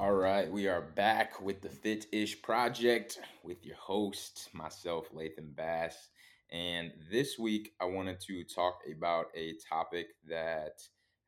All right, we are back with the Fit Ish Project with your host, myself, Lathan Bass. And this week, I wanted to talk about a topic that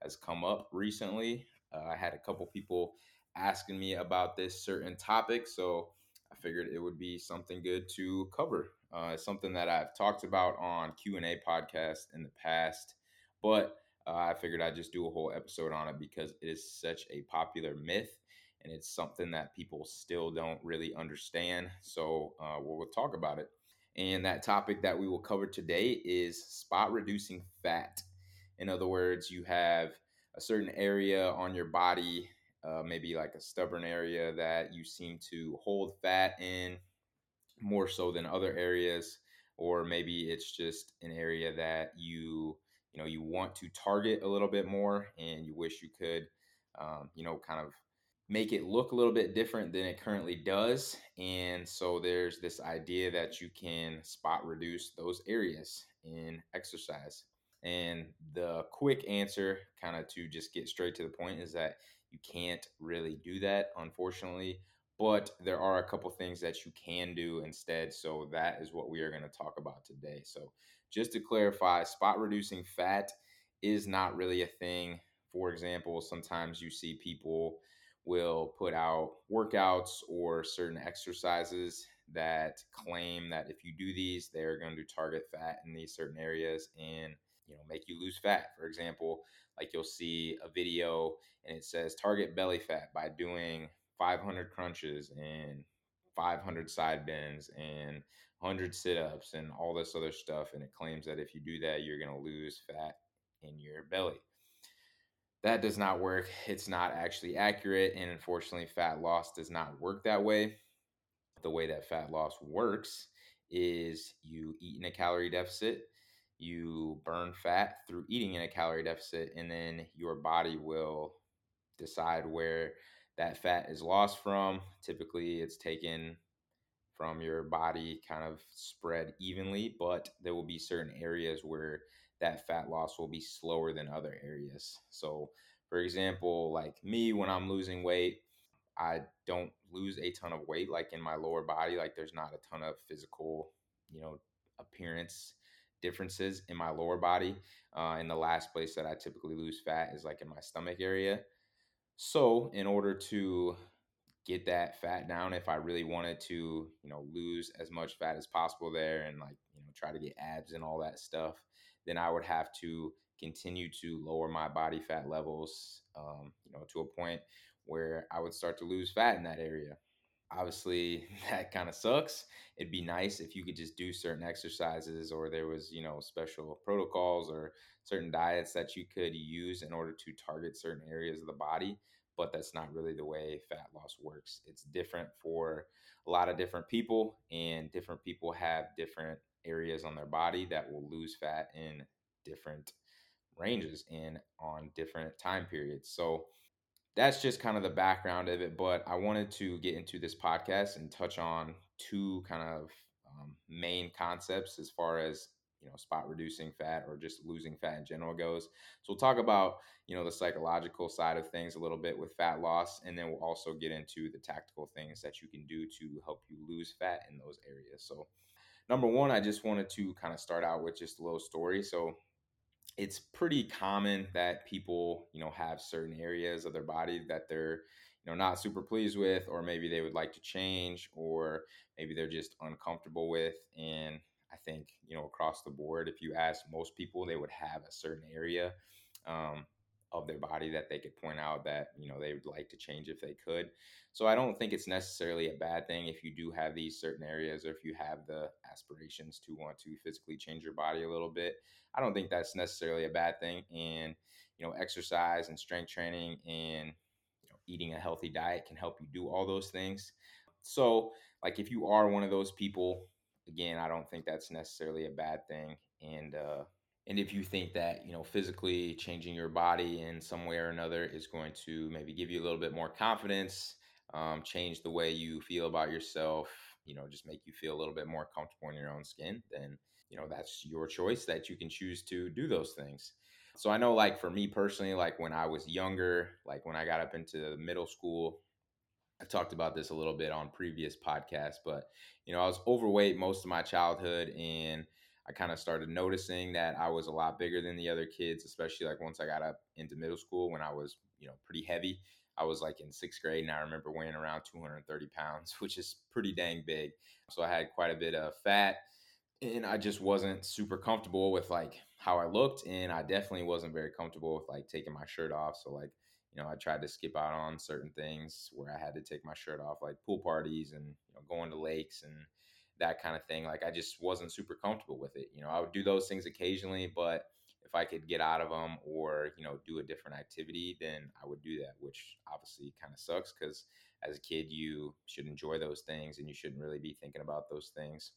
has come up recently. Uh, I had a couple people asking me about this certain topic, so I figured it would be something good to cover. Uh, something that I've talked about on Q and A podcast in the past, but uh, I figured I'd just do a whole episode on it because it is such a popular myth and it's something that people still don't really understand. So uh, we'll, we'll talk about it. And that topic that we will cover today is spot reducing fat. In other words, you have a certain area on your body, uh, maybe like a stubborn area that you seem to hold fat in more so than other areas, or maybe it's just an area that you you know you want to target a little bit more, and you wish you could, um, you know, kind of make it look a little bit different than it currently does. And so there's this idea that you can spot reduce those areas in exercise. And the quick answer, kind of to just get straight to the point, is that you can't really do that, unfortunately. But there are a couple things that you can do instead. So that is what we are going to talk about today. So just to clarify, spot reducing fat is not really a thing. For example, sometimes you see people will put out workouts or certain exercises that claim that if you do these, they're going to target fat in these certain areas and you know make you lose fat. For example, like you'll see a video and it says target belly fat by doing 500 crunches and 500 side bends and 100 sit-ups and all this other stuff and it claims that if you do that you're going to lose fat in your belly that does not work. It's not actually accurate. And unfortunately, fat loss does not work that way. The way that fat loss works is you eat in a calorie deficit, you burn fat through eating in a calorie deficit, and then your body will decide where that fat is lost from. Typically, it's taken from your body kind of spread evenly, but there will be certain areas where that fat loss will be slower than other areas. So, for example, like me, when I'm losing weight, I don't lose a ton of weight like in my lower body. Like, there's not a ton of physical, you know, appearance differences in my lower body. Uh, and the last place that I typically lose fat is like in my stomach area. So, in order to get that fat down if I really wanted to, you know, lose as much fat as possible there and like, you know, try to get abs and all that stuff, then I would have to continue to lower my body fat levels, um, you know, to a point where I would start to lose fat in that area. Obviously, that kind of sucks. It'd be nice if you could just do certain exercises or there was, you know, special protocols or certain diets that you could use in order to target certain areas of the body but that's not really the way fat loss works. It's different for a lot of different people, and different people have different areas on their body that will lose fat in different ranges and on different time periods. So that's just kind of the background of it. But I wanted to get into this podcast and touch on two kind of um, main concepts as far as you know spot reducing fat or just losing fat in general goes. So we'll talk about you know the psychological side of things a little bit with fat loss and then we'll also get into the tactical things that you can do to help you lose fat in those areas. So number one i just wanted to kind of start out with just a little story. So it's pretty common that people you know have certain areas of their body that they're you know not super pleased with or maybe they would like to change or maybe they're just uncomfortable with and I think, you know, across the board, if you ask most people, they would have a certain area um, of their body that they could point out that, you know, they would like to change if they could. So I don't think it's necessarily a bad thing if you do have these certain areas or if you have the aspirations to want to physically change your body a little bit. I don't think that's necessarily a bad thing. And, you know, exercise and strength training and you know, eating a healthy diet can help you do all those things. So, like, if you are one of those people again, I don't think that's necessarily a bad thing. And uh, and if you think that you know physically changing your body in some way or another is going to maybe give you a little bit more confidence, um, change the way you feel about yourself, you know, just make you feel a little bit more comfortable in your own skin, then you know that's your choice that you can choose to do those things. So I know, like for me personally, like when I was younger, like when I got up into middle school, I've talked about this a little bit on previous podcasts, but you know, I was overweight most of my childhood and I kind of started noticing that I was a lot bigger than the other kids, especially like once I got up into middle school when I was, you know, pretty heavy. I was like in sixth grade and I remember weighing around 230 pounds, which is pretty dang big. So I had quite a bit of fat and I just wasn't super comfortable with like how I looked, and I definitely wasn't very comfortable with like taking my shirt off. So like, you know, I tried to skip out on certain things where I had to take my shirt off, like pool parties and you know, going to lakes and that kind of thing. Like I just wasn't super comfortable with it. You know, I would do those things occasionally, but if I could get out of them or you know do a different activity, then I would do that. Which obviously kind of sucks because as a kid you should enjoy those things and you shouldn't really be thinking about those things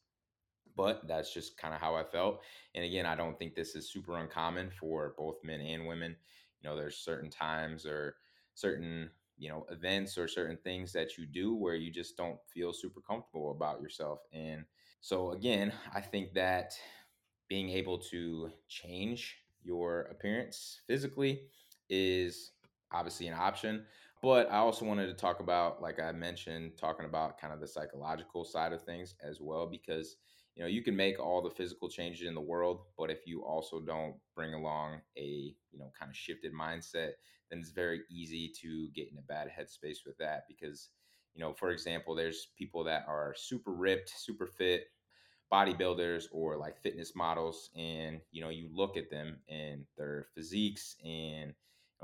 but that's just kind of how I felt. And again, I don't think this is super uncommon for both men and women. You know, there's certain times or certain, you know, events or certain things that you do where you just don't feel super comfortable about yourself. And so, again, I think that being able to change your appearance physically is obviously an option. But I also wanted to talk about, like I mentioned, talking about kind of the psychological side of things as well, because you know you can make all the physical changes in the world, but if you also don't bring along a you know kind of shifted mindset, then it's very easy to get in a bad headspace with that. Because you know, for example, there's people that are super ripped, super fit, bodybuilders or like fitness models and you know you look at them and their physiques and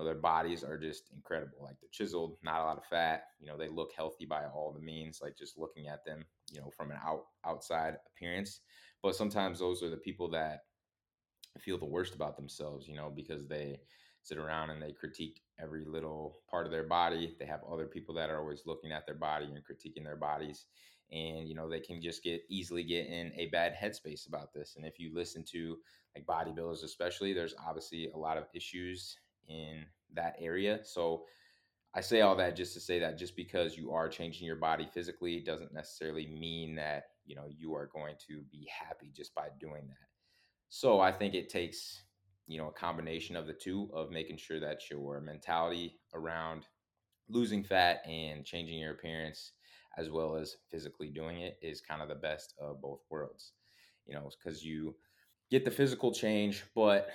know, their bodies are just incredible like they're chiseled not a lot of fat you know they look healthy by all the means like just looking at them you know from an out outside appearance. But sometimes those are the people that feel the worst about themselves you know because they sit around and they critique every little part of their body. They have other people that are always looking at their body and critiquing their bodies. And you know they can just get easily get in a bad headspace about this. And if you listen to like bodybuilders especially there's obviously a lot of issues in that area. So i say all that just to say that just because you are changing your body physically doesn't necessarily mean that you know you are going to be happy just by doing that. So i think it takes you know a combination of the two of making sure that your mentality around losing fat and changing your appearance as well as physically doing it is kind of the best of both worlds. You know because you get the physical change but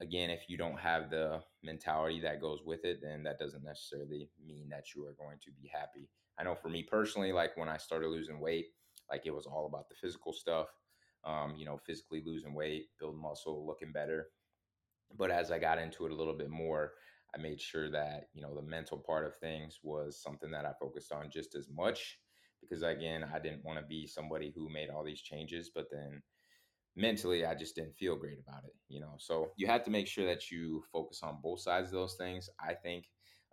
again if you don't have the mentality that goes with it then that doesn't necessarily mean that you are going to be happy. I know for me personally like when i started losing weight like it was all about the physical stuff um, you know physically losing weight building muscle looking better. But as i got into it a little bit more I made sure that, you know, the mental part of things was something that I focused on just as much because again, I didn't want to be somebody who made all these changes, but then mentally I just didn't feel great about it, you know. So you have to make sure that you focus on both sides of those things. I think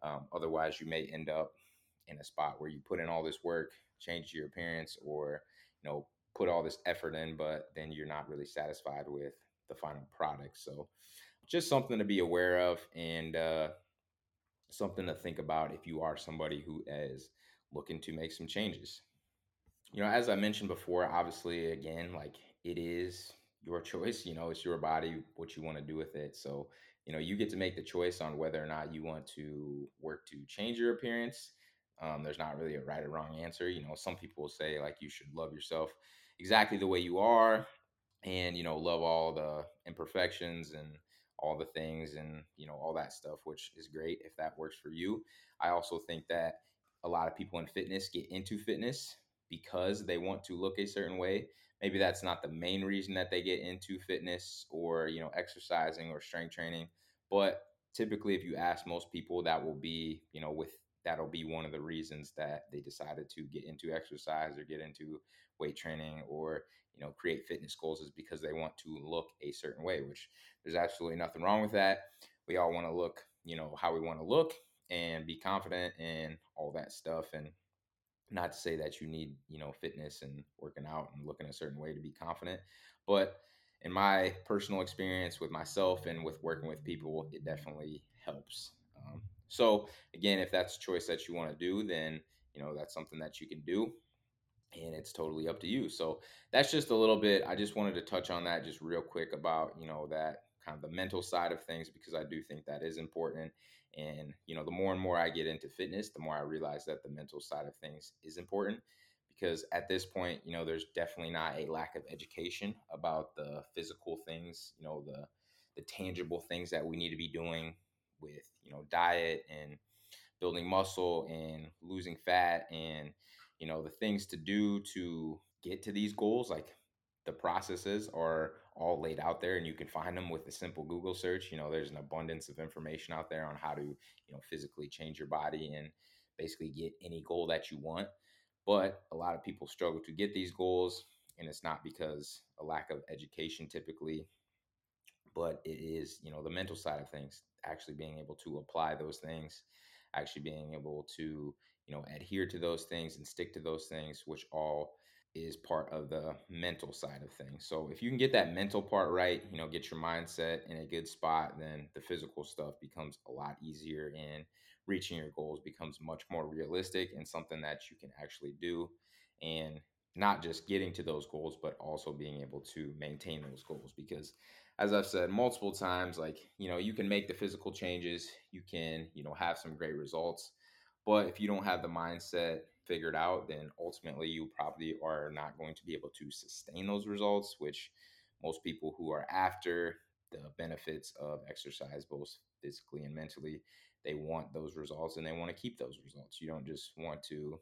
um, otherwise you may end up in a spot where you put in all this work, change your appearance, or you know put all this effort in, but then you're not really satisfied with the final product. So just something to be aware of and uh, something to think about if you are somebody who is looking to make some changes. You know, as I mentioned before, obviously, again, like it is your choice. You know, it's your body, what you want to do with it. So, you know, you get to make the choice on whether or not you want to work to change your appearance. Um, there's not really a right or wrong answer. You know, some people say like you should love yourself exactly the way you are and, you know, love all the imperfections and all the things and you know all that stuff which is great if that works for you i also think that a lot of people in fitness get into fitness because they want to look a certain way maybe that's not the main reason that they get into fitness or you know exercising or strength training but typically if you ask most people that will be you know with that'll be one of the reasons that they decided to get into exercise or get into weight training or you know create fitness goals is because they want to look a certain way which there's absolutely nothing wrong with that. We all want to look you know how we want to look and be confident and all that stuff and not to say that you need you know fitness and working out and looking a certain way to be confident but in my personal experience with myself and with working with people it definitely helps um, so again if that's a choice that you want to do then you know that's something that you can do and it's totally up to you. So that's just a little bit. I just wanted to touch on that just real quick about you know that kind of the mental side of things because I do think that is important. And, you know, the more and more I get into fitness, the more I realize that the mental side of things is important because at this point, you know, there's definitely not a lack of education about the physical things, you know, the the tangible things that we need to be doing with, you know, diet and building muscle and losing fat and you know the things to do to get to these goals like the processes are all laid out there and you can find them with a simple google search you know there's an abundance of information out there on how to you know physically change your body and basically get any goal that you want but a lot of people struggle to get these goals and it's not because a lack of education typically but it is you know the mental side of things actually being able to apply those things actually being able to you know adhere to those things and stick to those things which all is part of the mental side of things so if you can get that mental part right you know get your mindset in a good spot then the physical stuff becomes a lot easier and reaching your goals becomes much more realistic and something that you can actually do and not just getting to those goals but also being able to maintain those goals because as I've said multiple times, like, you know, you can make the physical changes, you can, you know, have some great results. But if you don't have the mindset figured out, then ultimately you probably are not going to be able to sustain those results, which most people who are after the benefits of exercise, both physically and mentally, they want those results and they want to keep those results. You don't just want to,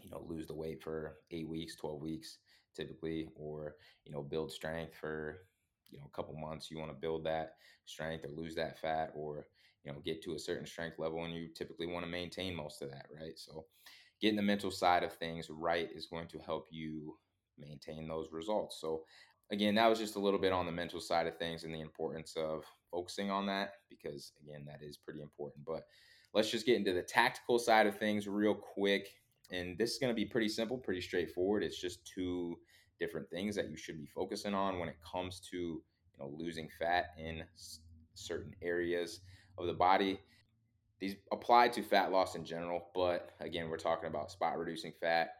you know, lose the weight for eight weeks, 12 weeks typically, or, you know, build strength for you know a couple months you want to build that strength or lose that fat or you know get to a certain strength level and you typically want to maintain most of that right so getting the mental side of things right is going to help you maintain those results. So again that was just a little bit on the mental side of things and the importance of focusing on that because again that is pretty important. But let's just get into the tactical side of things real quick and this is going to be pretty simple pretty straightforward. It's just two different things that you should be focusing on when it comes to you know losing fat in certain areas of the body these apply to fat loss in general but again we're talking about spot reducing fat.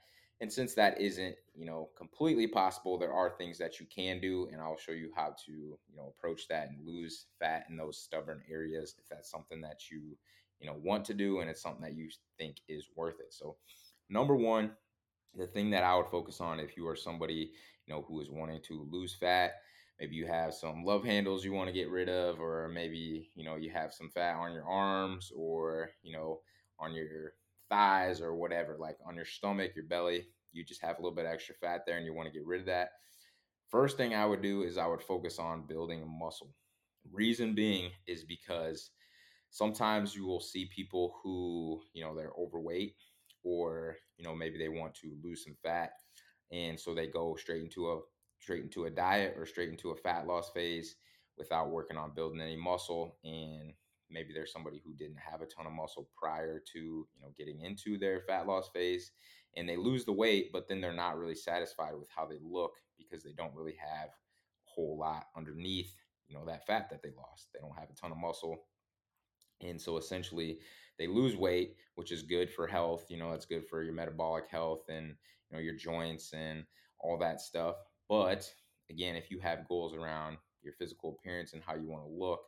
And since that isn't you know completely possible there are things that you can do and i'll show you how to you know approach that and lose fat in those stubborn areas if that's something that you you know want to do and it's something that you think is worth it. So number one the thing that I would focus on if you are somebody, you know, who is wanting to lose fat, maybe you have some love handles you want to get rid of, or maybe, you know, you have some fat on your arms or, you know, on your thighs or whatever, like on your stomach, your belly, you just have a little bit extra fat there and you want to get rid of that. First thing I would do is I would focus on building muscle. Reason being is because sometimes you will see people who you know they're overweight or you know maybe they want to lose some fat and so they go straight into a straight into a diet or straight into a fat loss phase without working on building any muscle and maybe there's somebody who didn't have a ton of muscle prior to you know getting into their fat loss phase and they lose the weight but then they're not really satisfied with how they look because they don't really have a whole lot underneath you know that fat that they lost they don't have a ton of muscle and so essentially, they lose weight, which is good for health. You know, it's good for your metabolic health and you know your joints and all that stuff. But again, if you have goals around your physical appearance and how you want to look,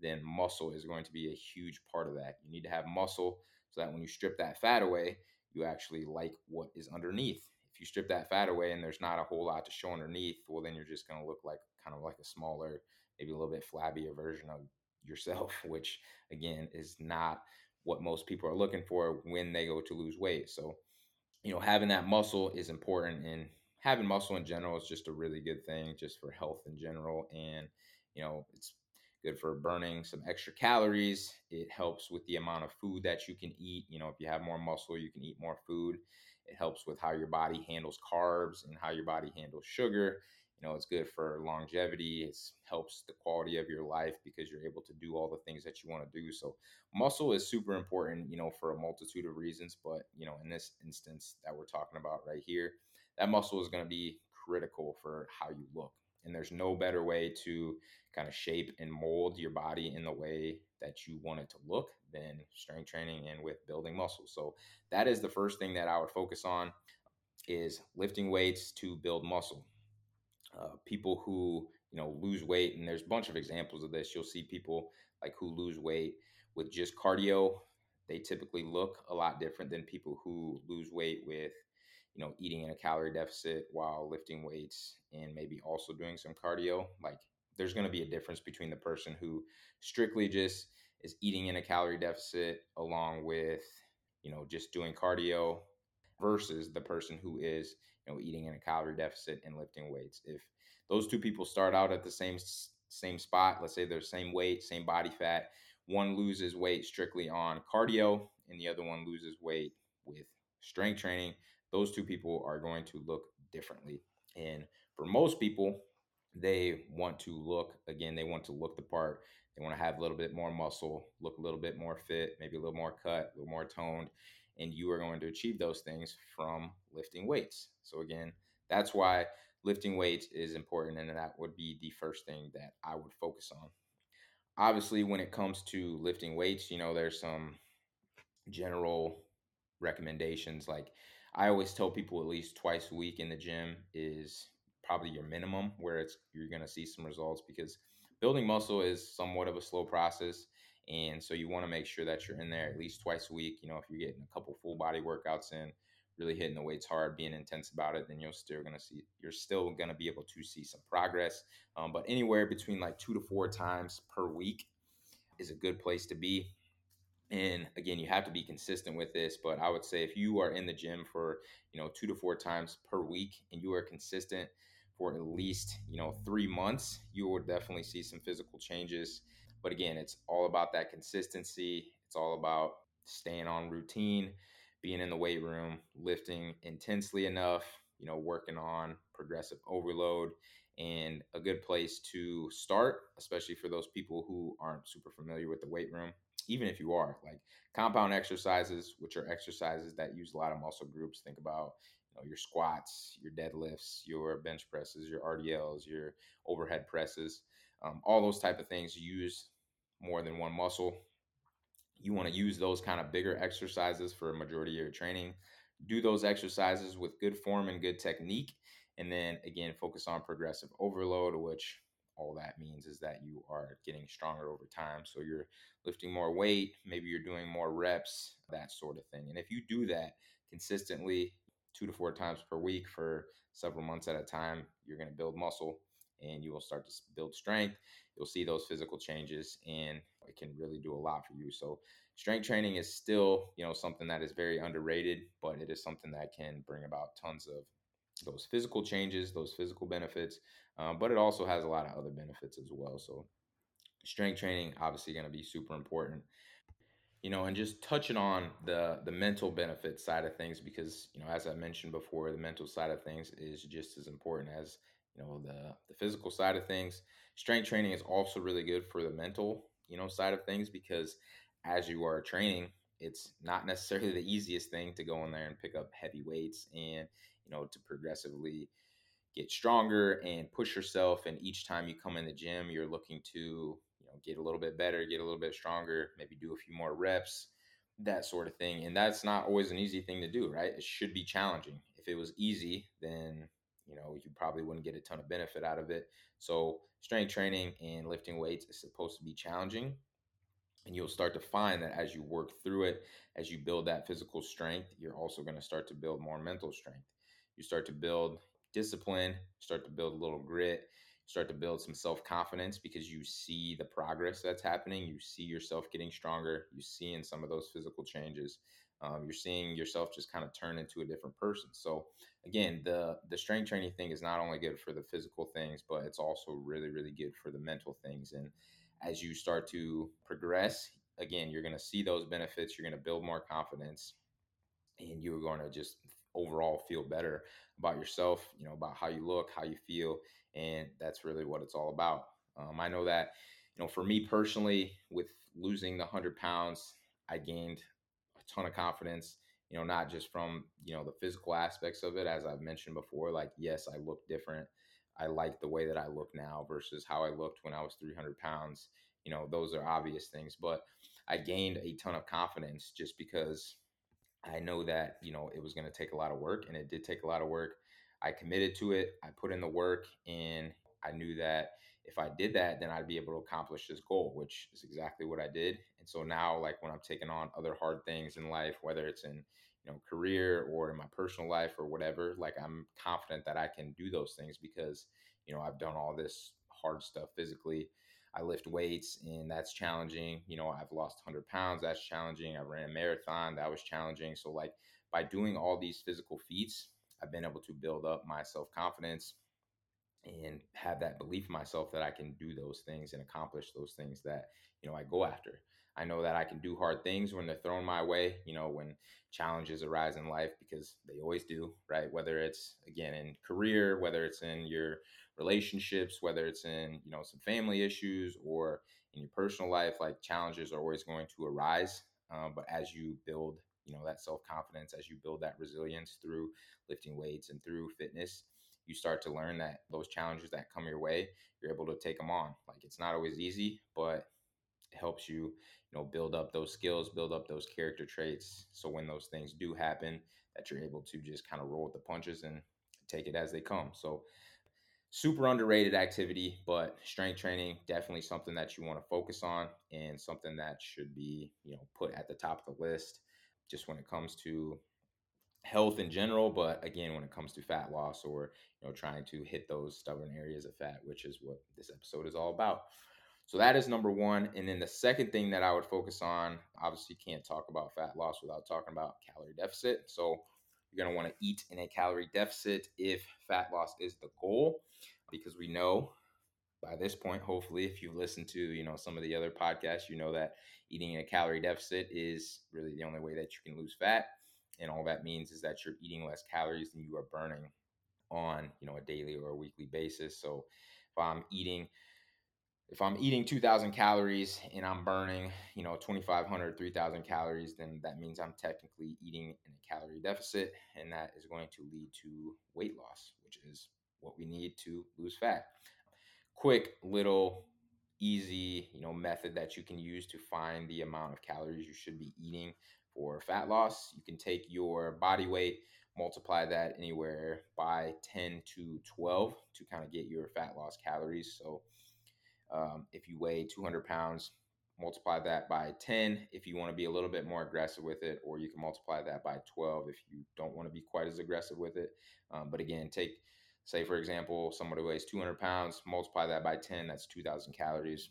then muscle is going to be a huge part of that. You need to have muscle so that when you strip that fat away, you actually like what is underneath. If you strip that fat away and there's not a whole lot to show underneath, well, then you're just going to look like kind of like a smaller, maybe a little bit flabbier version of yourself, which again is not what most people are looking for when they go to lose weight. So, you know, having that muscle is important and having muscle in general is just a really good thing just for health in general and you know, it's good for burning some extra calories. It helps with the amount of food that you can eat. You know, if you have more muscle, you can eat more food. It helps with how your body handles carbs and how your body handles sugar you know it's good for longevity it helps the quality of your life because you're able to do all the things that you want to do so muscle is super important you know for a multitude of reasons but you know in this instance that we're talking about right here that muscle is going to be critical for how you look and there's no better way to kind of shape and mold your body in the way that you want it to look than strength training and with building muscle so that is the first thing that i would focus on is lifting weights to build muscle uh, people who you know, lose weight. And there's a bunch of examples of this. You'll see people like who lose weight with just cardio. They typically look a lot different than people who lose weight with, you know, eating in a calorie deficit while lifting weights and maybe also doing some cardio. Like there's going to be a difference between the person who strictly just is eating in a calorie deficit along with, you know, just doing cardio versus the person who is, you know, eating in a calorie deficit and lifting weights. If those two people start out at the same same spot, let's say they're same weight, same body fat, one loses weight strictly on cardio and the other one loses weight with strength training, those two people are going to look differently. And for most people, they want to look again, they want to look the part. They want to have a little bit more muscle, look a little bit more fit, maybe a little more cut, a little more toned. And you are going to achieve those things from lifting weights. So, again, that's why lifting weights is important. And that would be the first thing that I would focus on. Obviously, when it comes to lifting weights, you know, there's some general recommendations. Like I always tell people at least twice a week in the gym is probably your minimum where it's you're going to see some results because building muscle is somewhat of a slow process. And so you want to make sure that you're in there at least twice a week. You know if you're getting a couple full body workouts in really hitting the weights hard being intense about it then you're still going to see you're still going to be able to see some progress. Um, but anywhere between like two to four times per week is a good place to be and again you have to be consistent with this but i would say if you are in the gym for you know two to four times per week and you are consistent for at least you know three months you will definitely see some physical changes. But again it's all about that consistency. It's all about staying on routine being in the weight room lifting intensely enough you know working on progressive overload and a good place to start especially for those people who aren't super familiar with the weight room even if you are like compound exercises which are exercises that use a lot of muscle groups think about know, your squats, your deadlifts, your bench presses, your RDLs, your overhead presses, um, all those type of things use more than one muscle. You want to use those kind of bigger exercises for a majority of your training. Do those exercises with good form and good technique. And then again, focus on progressive overload, which all that means is that you are getting stronger over time. So you're lifting more weight, maybe you're doing more reps, that sort of thing. And if you do that consistently, two to four times per week for several months at a time, you're going to build muscle and you will start to build strength. You'll see those physical changes and it can really do a lot for you. So strength training is still, you know, something that is very underrated, but it is something that can bring about tons of those physical changes, those physical benefits, um, but it also has a lot of other benefits as well. So strength training obviously going to be super important you know, and just touching on the the mental benefit side of things because you know, as I mentioned before, the mental side of things is just as important as you know the the physical side of things. Strength training is also really good for the mental you know side of things because as you are training, it's not necessarily the easiest thing to go in there and pick up heavy weights and you know to progressively get stronger and push yourself and each time you come in the gym you're looking to you know, get a little bit better, get a little bit stronger, maybe do a few more reps, that sort of thing. And that's not always an easy thing to do, right? It should be challenging. If it was easy, then you know you probably wouldn't get a ton of benefit out of it. So strength training and lifting weights is supposed to be challenging. And you'll start to find that as you work through it, as you build that physical strength, you're also going to start to build more mental strength. You start to build discipline, start to build a little grit, start to build some self confidence because you see the progress that's happening. You see yourself getting stronger. You see in some of those physical changes. Um, you're seeing yourself just kind of turn into a different person. So again, the the strength training thing is not only good for the physical things, but it's also really really good for the mental things. And as you start to progress, again, you're going to see those benefits. You're going to build more confidence, and you're going to just overall feel better about yourself. You know about how you look, how you feel, and that's really what it's all about. Um, I know that, you know, for me personally, with losing the hundred pounds, I gained a ton of confidence. You know, not just from you know the physical aspects of it, as I've mentioned before. Like, yes, I look different. I like the way that I look now versus how I looked when I was 300 pounds. You know, those are obvious things, but I gained a ton of confidence just because I know that, you know, it was going to take a lot of work and it did take a lot of work. I committed to it. I put in the work and I knew that if I did that, then I'd be able to accomplish this goal, which is exactly what I did. And so now, like when I'm taking on other hard things in life, whether it's in you know career or in my personal life or whatever, like I'm confident that I can do those things because you know I've done all this hard stuff physically. I lift weights and that's challenging. You know, I've lost 100 pounds. That's challenging. I ran a marathon. That was challenging. So, like, by doing all these physical feats, I've been able to build up my self confidence and have that belief in myself that I can do those things and accomplish those things that, you know, I go after. I know that I can do hard things when they're thrown my way, you know, when challenges arise in life because they always do, right? Whether it's again in career, whether it's in your relationships, whether it's in, you know, some family issues or in your personal life, like challenges are always going to arise. Um, but as you build, you know, that self confidence, as you build that resilience through lifting weights and through fitness, you start to learn that those challenges that come your way, you're able to take them on. Like it's not always easy, but it helps you, you know, build up those skills, build up those character traits. So when those things do happen, that you're able to just kind of roll with the punches and take it as they come. So super underrated activity, but strength training definitely something that you want to focus on and something that should be, you know, put at the top of the list just when it comes to health in general, but again when it comes to fat loss or, you know, trying to hit those stubborn areas of fat, which is what this episode is all about. So that is number 1, and then the second thing that I would focus on, obviously can't talk about fat loss without talking about calorie deficit. So you're going to want to eat in a calorie deficit if fat loss is the goal because we know by this point hopefully if you've listened to you know some of the other podcasts you know that eating in a calorie deficit is really the only way that you can lose fat. And all that means is that you're eating less calories than you are burning on you know a daily or a weekly basis. So if i'm eating if i'm eating 2000 calories and i'm burning you know 2500 3000 calories then that means i'm technically eating in a calorie deficit and that is going to lead to weight loss which is what we need to lose fat. Quick little easy, you know, method that you can use to find the amount of calories you should be eating for fat loss. You can take your body weight, multiply that anywhere by 10 to 12 to kind of get your fat loss calories. So um, if you weigh 200 pounds, multiply that by 10 if you want to be a little bit more aggressive with it, or you can multiply that by 12 if you don't want to be quite as aggressive with it. Um, but again, take say for example somebody weighs 200 pounds multiply that by 10 that's 2000 calories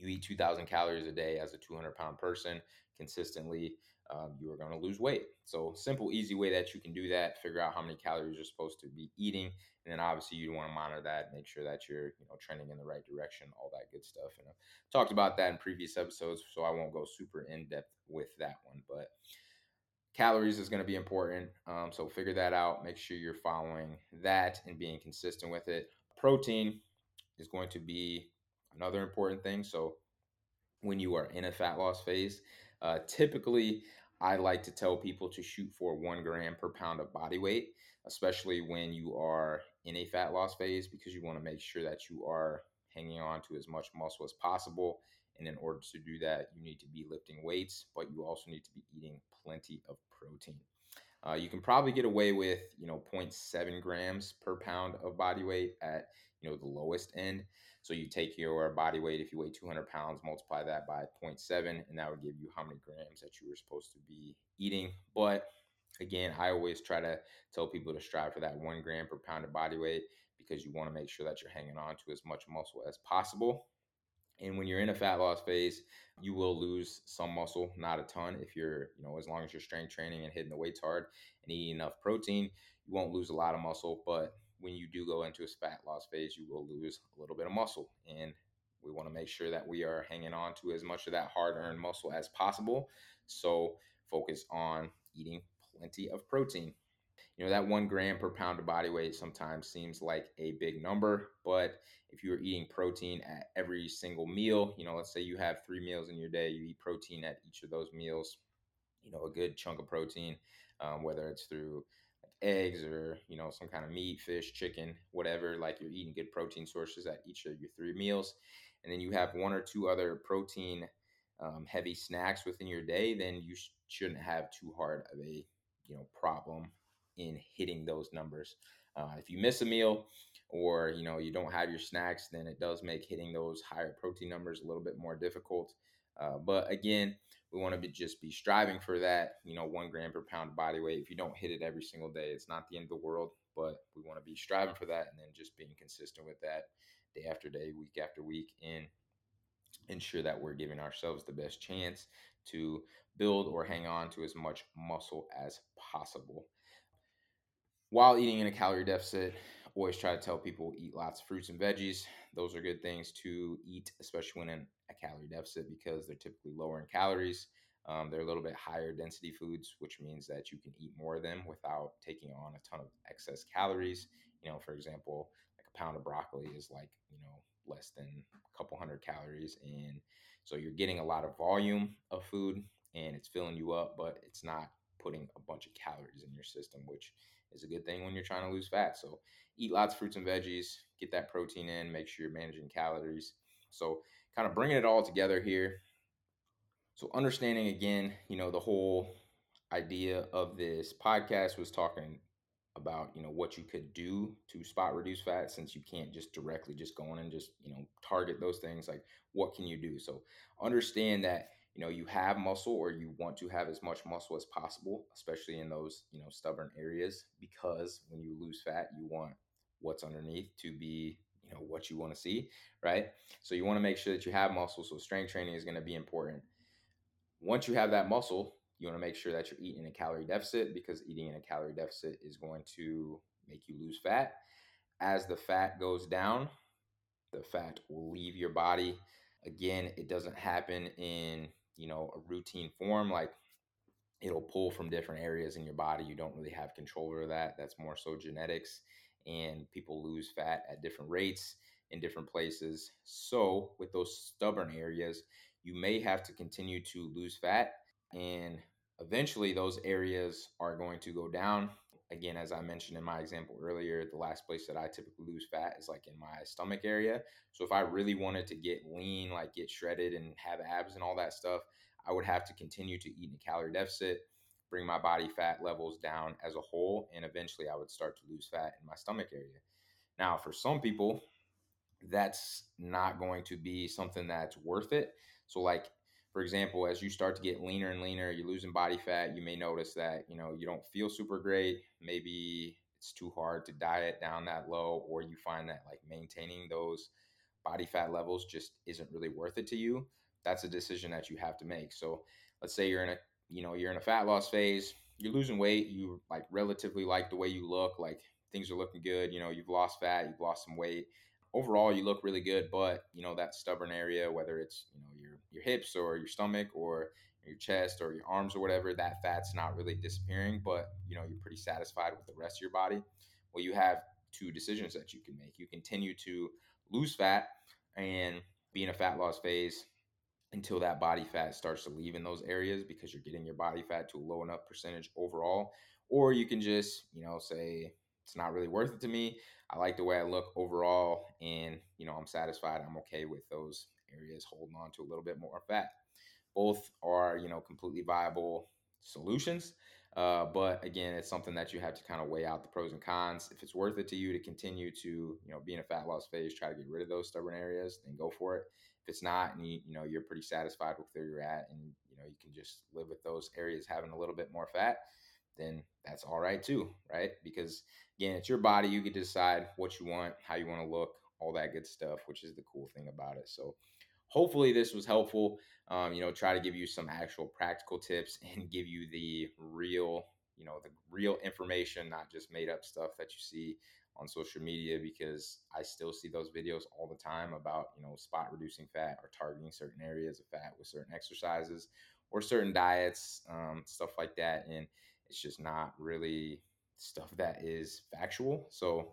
you eat 2000 calories a day as a 200 pound person consistently um, you are going to lose weight so simple easy way that you can do that figure out how many calories you're supposed to be eating and then obviously you want to monitor that make sure that you're you know trending in the right direction all that good stuff and i've talked about that in previous episodes so i won't go super in depth with that one but calories is going to be important. Um, so figure that out. Make sure you're following that and being consistent with it. Protein is going to be another important thing. So when you are in a fat loss phase, uh, typically I like to tell people to shoot for one gram per pound of body weight, especially when you are in a fat loss phase, because you want to make sure that you are hanging on to as much muscle as possible and in order to do that, you need to be lifting weights, but you also need to be eating plenty of protein. Uh, you can probably get away with, you know, 0.7 grams per pound of body weight at, you know, the lowest end. So you take your body weight, if you weigh 200 pounds, multiply that by 0.7, and that would give you how many grams that you were supposed to be eating. But again, I always try to tell people to strive for that one gram per pound of body weight because you want to make sure that you're hanging on to as much muscle as possible. And when you're in a fat loss phase, you will lose some muscle, not a ton. If you're, you know, as long as you're strength training and hitting the weights hard and eating enough protein, you won't lose a lot of muscle. But when you do go into a fat loss phase, you will lose a little bit of muscle. And we want to make sure that we are hanging on to as much of that hard earned muscle as possible. So focus on eating plenty of protein you know that one gram per pound of body weight sometimes seems like a big number but if you are eating protein at every single meal you know let's say you have three meals in your day you eat protein at each of those meals you know a good chunk of protein um, whether it's through eggs or you know some kind of meat fish chicken whatever like you're eating good protein sources at each of your three meals and then you have one or two other protein um, heavy snacks within your day then you sh- shouldn't have too hard of a you know problem in hitting those numbers. Uh, if you miss a meal or you know you don't have your snacks, then it does make hitting those higher protein numbers a little bit more difficult. Uh, but again, we want to be just be striving for that, you know, one gram per pound body weight. If you don't hit it every single day, it's not the end of the world, but we want to be striving for that and then just being consistent with that day after day, week after week, and ensure that we're giving ourselves the best chance to build or hang on to as much muscle as possible. While eating in a calorie deficit, always try to tell people eat lots of fruits and veggies. Those are good things to eat, especially when in a calorie deficit, because they're typically lower in calories. Um, they're a little bit higher density foods, which means that you can eat more of them without taking on a ton of excess calories. You know, for example, like a pound of broccoli is like, you know, less than a couple hundred calories. And so you're getting a lot of volume of food and it's filling you up, but it's not putting a bunch of calories in your system, which is a good thing when you're trying to lose fat. So eat lots of fruits and veggies, get that protein in, make sure you're managing calories. So kind of bringing it all together here. So understanding again, you know, the whole idea of this podcast was talking about you know what you could do to spot reduce fat since you can't just directly just go in and just you know target those things like what can you do so understand that you know you have muscle or you want to have as much muscle as possible especially in those you know stubborn areas because when you lose fat you want what's underneath to be you know what you want to see right so you want to make sure that you have muscle so strength training is going to be important once you have that muscle you want to make sure that you're eating in a calorie deficit because eating in a calorie deficit is going to make you lose fat. As the fat goes down, the fat will leave your body. Again, it doesn't happen in, you know, a routine form like it'll pull from different areas in your body. You don't really have control over that. That's more so genetics and people lose fat at different rates in different places. So, with those stubborn areas, you may have to continue to lose fat and eventually those areas are going to go down. Again, as I mentioned in my example earlier, the last place that I typically lose fat is like in my stomach area. So if I really wanted to get lean, like get shredded and have abs and all that stuff, I would have to continue to eat in a calorie deficit, bring my body fat levels down as a whole, and eventually I would start to lose fat in my stomach area. Now, for some people, that's not going to be something that's worth it. So, like for example, as you start to get leaner and leaner, you're losing body fat, you may notice that, you know, you don't feel super great. Maybe it's too hard to diet down that low, or you find that like maintaining those body fat levels just isn't really worth it to you. That's a decision that you have to make. So let's say you're in a, you know, you're in a fat loss phase, you're losing weight, you like relatively like the way you look, like things are looking good, you know, you've lost fat, you've lost some weight. Overall, you look really good, but you know that stubborn area, whether it's you know your your hips or your stomach or your chest or your arms or whatever, that fat's not really disappearing, but you know, you're pretty satisfied with the rest of your body. Well, you have two decisions that you can make. You continue to lose fat and be in a fat loss phase until that body fat starts to leave in those areas because you're getting your body fat to a low enough percentage overall. Or you can just, you know, say, it's not really worth it to me. I like the way I look overall, and you know, I'm satisfied. I'm okay with those areas holding on to a little bit more fat. Both are, you know, completely viable solutions. Uh, but again, it's something that you have to kind of weigh out the pros and cons. If it's worth it to you to continue to, you know, be in a fat loss phase, try to get rid of those stubborn areas, then go for it. If it's not, and you, you know, you're pretty satisfied with where you're at, and you know, you can just live with those areas having a little bit more fat, then that's all right too, right? Because again, it's your body. You can decide what you want, how you want to look, all that good stuff, which is the cool thing about it. So hopefully this was helpful. Um, you know, try to give you some actual practical tips and give you the real, you know, the real information, not just made up stuff that you see on social media because I still see those videos all the time about, you know, spot reducing fat or targeting certain areas of fat with certain exercises or certain diets, um, stuff like that. And it's just not really stuff that is factual. So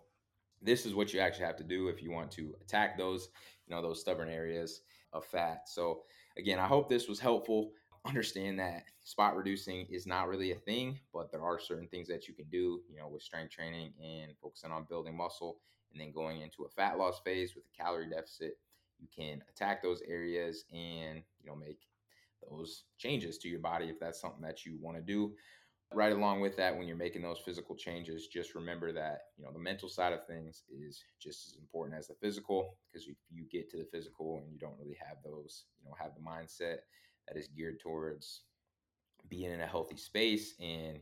this is what you actually have to do if you want to attack those, you know, those stubborn areas of fat. So again, I hope this was helpful. Understand that spot reducing is not really a thing, but there are certain things that you can do, you know, with strength training and focusing on building muscle and then going into a fat loss phase with a calorie deficit. You can attack those areas and, you know, make those changes to your body if that's something that you want to do. Right along with that when you're making those physical changes just remember that you know the mental side of things is just as important as the physical because if you get to the physical and you don't really have those you know have the mindset that is geared towards being in a healthy space and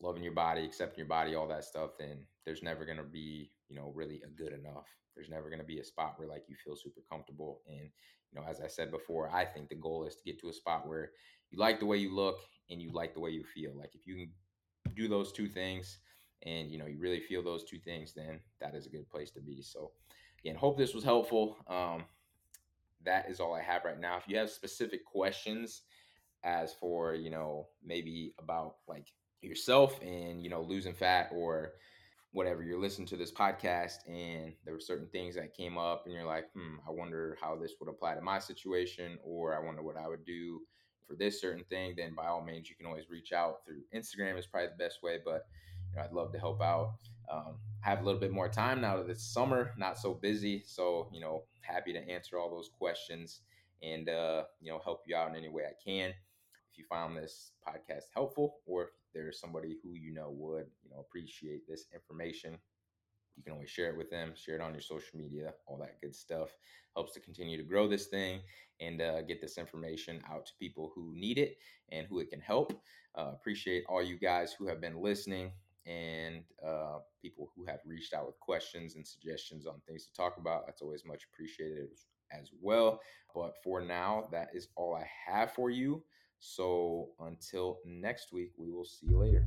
loving your body accepting your body all that stuff then there's never going to be you know really a good enough. There's never going to be a spot where like you feel super comfortable. And you know as i said before i think the goal is to get to a spot where you like the way you look and you like the way you feel. Like if you can do those two things and you know you really feel those two things, then that is a good place to be. So again, hope this was helpful. Um, that is all I have right now. If you have specific questions as for you know maybe about like yourself and you know losing fat or whatever you're listening to this podcast and there were certain things that came up and you're like hmm i wonder how this would apply to my situation or i wonder what i would do for this certain thing, then by all means, you can always reach out through Instagram is probably the best way. But you know, I'd love to help out. Um, I have a little bit more time now that it's summer, not so busy. So you know, happy to answer all those questions and uh, you know help you out in any way I can. If you found this podcast helpful, or if there's somebody who you know would you know appreciate this information, you can always share it with them, share it on your social media, all that good stuff. Helps to continue to grow this thing and uh, get this information out to people who need it and who it can help. Uh, appreciate all you guys who have been listening and uh, people who have reached out with questions and suggestions on things to talk about. That's always much appreciated as well. But for now, that is all I have for you. So until next week, we will see you later.